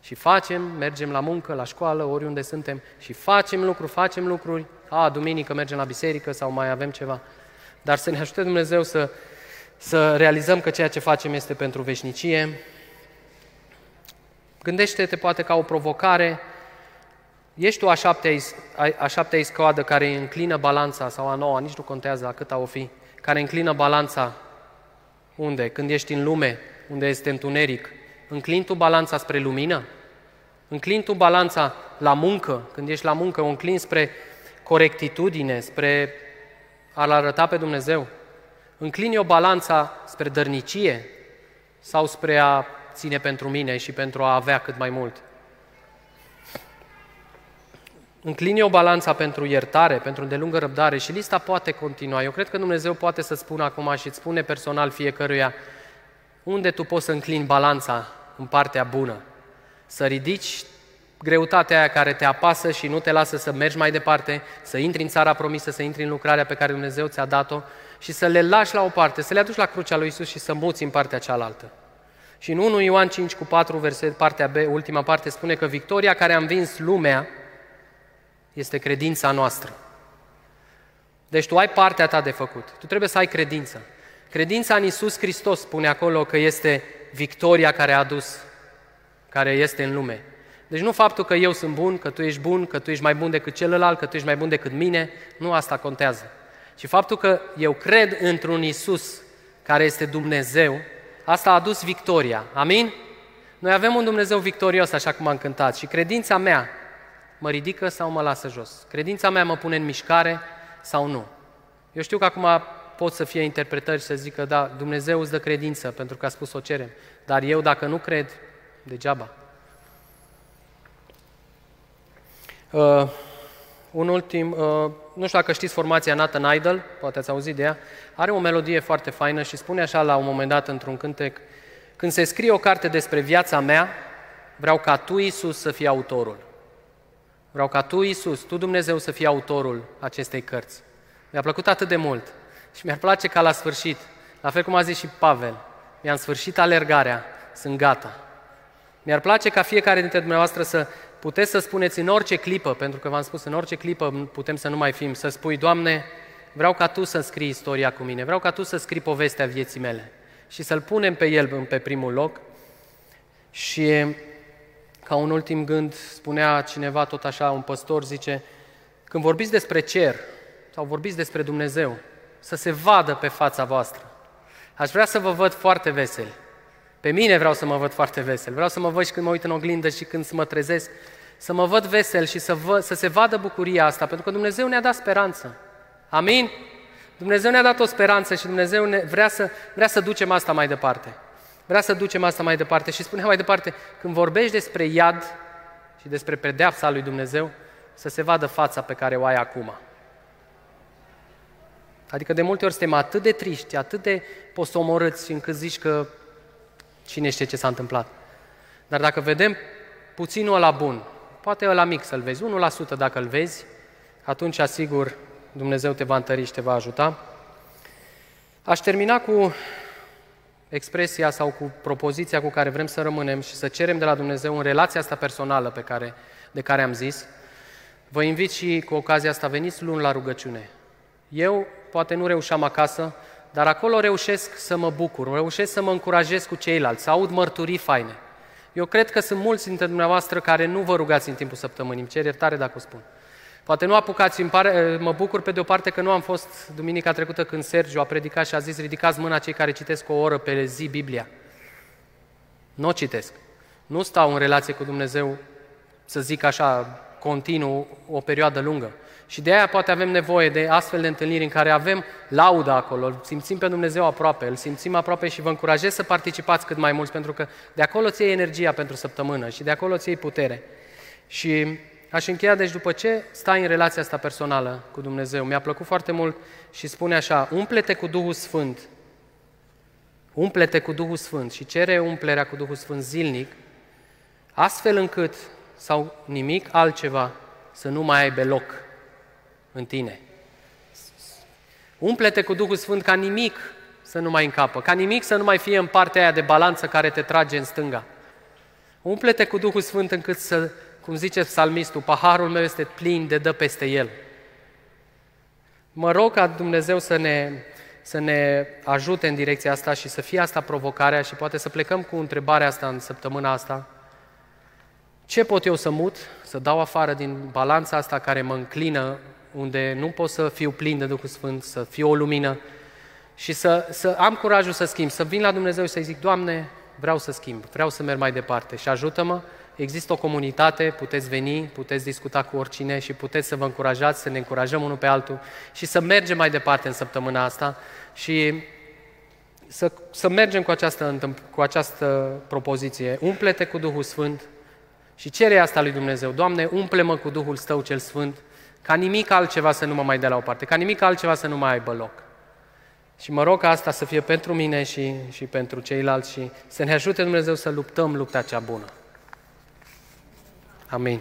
Și facem, mergem la muncă, la școală, oriunde suntem și facem lucruri, facem lucruri, a, duminică mergem la biserică sau mai avem ceva. Dar să ne ajute Dumnezeu să, să realizăm că ceea ce facem este pentru veșnicie. Gândește-te poate ca o provocare, ești tu a șaptea, a șaptea iscoadă care înclină balanța, sau a noua, nici nu contează la câta o fi, care înclină balanța unde? Când ești în lume, unde este întuneric, înclin tu balanța spre lumină? Înclin tu balanța la muncă, când ești la muncă, o înclin spre corectitudine, spre a-L arăta pe Dumnezeu? Înclin o balanța spre dărnicie sau spre a ține pentru mine și pentru a avea cât mai mult? Înclin o balanța pentru iertare, pentru îndelungă răbdare și lista poate continua. Eu cred că Dumnezeu poate să spună acum și îți spune personal fiecăruia unde tu poți să înclini balanța în partea bună, să ridici greutatea aia care te apasă și nu te lasă să mergi mai departe, să intri în țara promisă, să intri în lucrarea pe care Dumnezeu ți-a dat-o și să le lași la o parte, să le aduci la crucea lui Isus și să muți în partea cealaltă. Și în 1 Ioan 5 cu 4, verset, partea B, ultima parte, spune că victoria care a învins lumea este credința noastră. Deci tu ai partea ta de făcut. Tu trebuie să ai credință. Credința în Isus Hristos spune acolo că este victoria care a adus, care este în lume. Deci nu faptul că eu sunt bun, că tu ești bun, că tu ești mai bun decât celălalt, că tu ești mai bun decât mine, nu asta contează. Și faptul că eu cred într-un Isus care este Dumnezeu, asta a adus victoria. Amin? Noi avem un Dumnezeu victorios, așa cum am cântat, și credința mea mă ridică sau mă lasă jos. Credința mea mă pune în mișcare sau nu. Eu știu că acum pot să fie interpretări și să zică, da, Dumnezeu îți dă credință pentru că a spus o cerem, dar eu dacă nu cred, degeaba. Uh, un ultim, uh, nu știu dacă știți formația Nathan Idol, poate ați auzit de ea, are o melodie foarte faină și spune așa la un moment dat într-un cântec, când se scrie o carte despre viața mea, vreau ca tu, Iisus, să fii autorul. Vreau ca tu, Iisus, tu, Dumnezeu, să fii autorul acestei cărți. Mi-a plăcut atât de mult și mi-ar place ca la sfârșit, la fel cum a zis și Pavel, mi-am sfârșit alergarea, sunt gata. Mi-ar place ca fiecare dintre dumneavoastră să puteți să spuneți în orice clipă, pentru că v-am spus, în orice clipă putem să nu mai fim, să spui, Doamne, vreau ca Tu să scrii istoria cu mine, vreau ca Tu să scrii povestea vieții mele și să-L punem pe El pe primul loc. Și ca un ultim gând, spunea cineva tot așa, un păstor zice, când vorbiți despre cer sau vorbiți despre Dumnezeu, să se vadă pe fața voastră. Aș vrea să vă văd foarte veseli. Pe mine vreau să mă văd foarte vesel. Vreau să mă văd și când mă uit în oglindă și când mă trezesc, să mă văd vesel și să, vă, să se vadă bucuria asta, pentru că Dumnezeu ne-a dat speranță. Amin? Dumnezeu ne-a dat o speranță și Dumnezeu ne, vrea, să, vrea să ducem asta mai departe. Vrea să ducem asta mai departe și spunea mai departe, când vorbești despre iad și despre pedeapsa lui Dumnezeu, să se vadă fața pe care o ai acum. Adică de multe ori suntem atât de triști, atât de posomorâți încât zici că Cine știe ce s-a întâmplat? Dar dacă vedem puținul ăla bun, poate ăla mic să-l vezi, 1% dacă îl vezi, atunci asigur Dumnezeu te va întări și te va ajuta. Aș termina cu expresia sau cu propoziția cu care vrem să rămânem și să cerem de la Dumnezeu în relația asta personală pe care, de care am zis. Vă invit și cu ocazia asta, veniți luni la rugăciune. Eu poate nu reușeam acasă, dar acolo reușesc să mă bucur, reușesc să mă încurajez cu ceilalți, să aud mărturii faine. Eu cred că sunt mulți dintre dumneavoastră care nu vă rugați în timpul săptămânii, îmi cer iertare dacă o spun. Poate nu apucați, îmi pare, mă bucur pe de o parte că nu am fost duminica trecută când Sergiu a predicat și a zis ridicați mâna cei care citesc o oră pe zi Biblia. Nu o citesc. Nu stau în relație cu Dumnezeu, să zic așa, continuu, o perioadă lungă. Și de aia poate avem nevoie de astfel de întâlniri în care avem lauda acolo, îl simțim pe Dumnezeu aproape, îl simțim aproape și vă încurajez să participați cât mai mulți, pentru că de acolo ți energia pentru săptămână și de acolo ți putere. Și aș încheia, deci după ce stai în relația asta personală cu Dumnezeu, mi-a plăcut foarte mult și spune așa, umplete cu Duhul Sfânt umplete cu Duhul Sfânt și cere umplerea cu Duhul Sfânt zilnic, astfel încât, sau nimic altceva, să nu mai aibă loc în tine. Umplete cu Duhul Sfânt ca nimic să nu mai încapă, ca nimic să nu mai fie în partea aia de balanță care te trage în stânga. Umplete cu Duhul Sfânt încât să, cum zice psalmistul, paharul meu este plin de dă peste el. Mă rog ca Dumnezeu să ne, să ne ajute în direcția asta și să fie asta provocarea și poate să plecăm cu întrebarea asta în săptămâna asta. Ce pot eu să mut, să dau afară din balanța asta care mă înclină, unde nu pot să fiu plin de Duhul Sfânt, să fiu o lumină și să, să am curajul să schimb, să vin la Dumnezeu și să-i zic, Doamne, vreau să schimb, vreau să merg mai departe și ajută-mă. Există o comunitate, puteți veni, puteți discuta cu oricine și puteți să vă încurajați, să ne încurajăm unul pe altul și să mergem mai departe în săptămâna asta și să, să mergem cu această, cu această propoziție. Umplete cu Duhul Sfânt și cere asta lui Dumnezeu. Doamne, umple-mă cu Duhul Stău cel Sfânt, ca nimic altceva să nu mă mai dea la o parte, ca nimic altceva să nu mai aibă loc. Și mă rog ca asta să fie pentru mine și, și pentru ceilalți și să ne ajute Dumnezeu să luptăm lupta cea bună. Amin.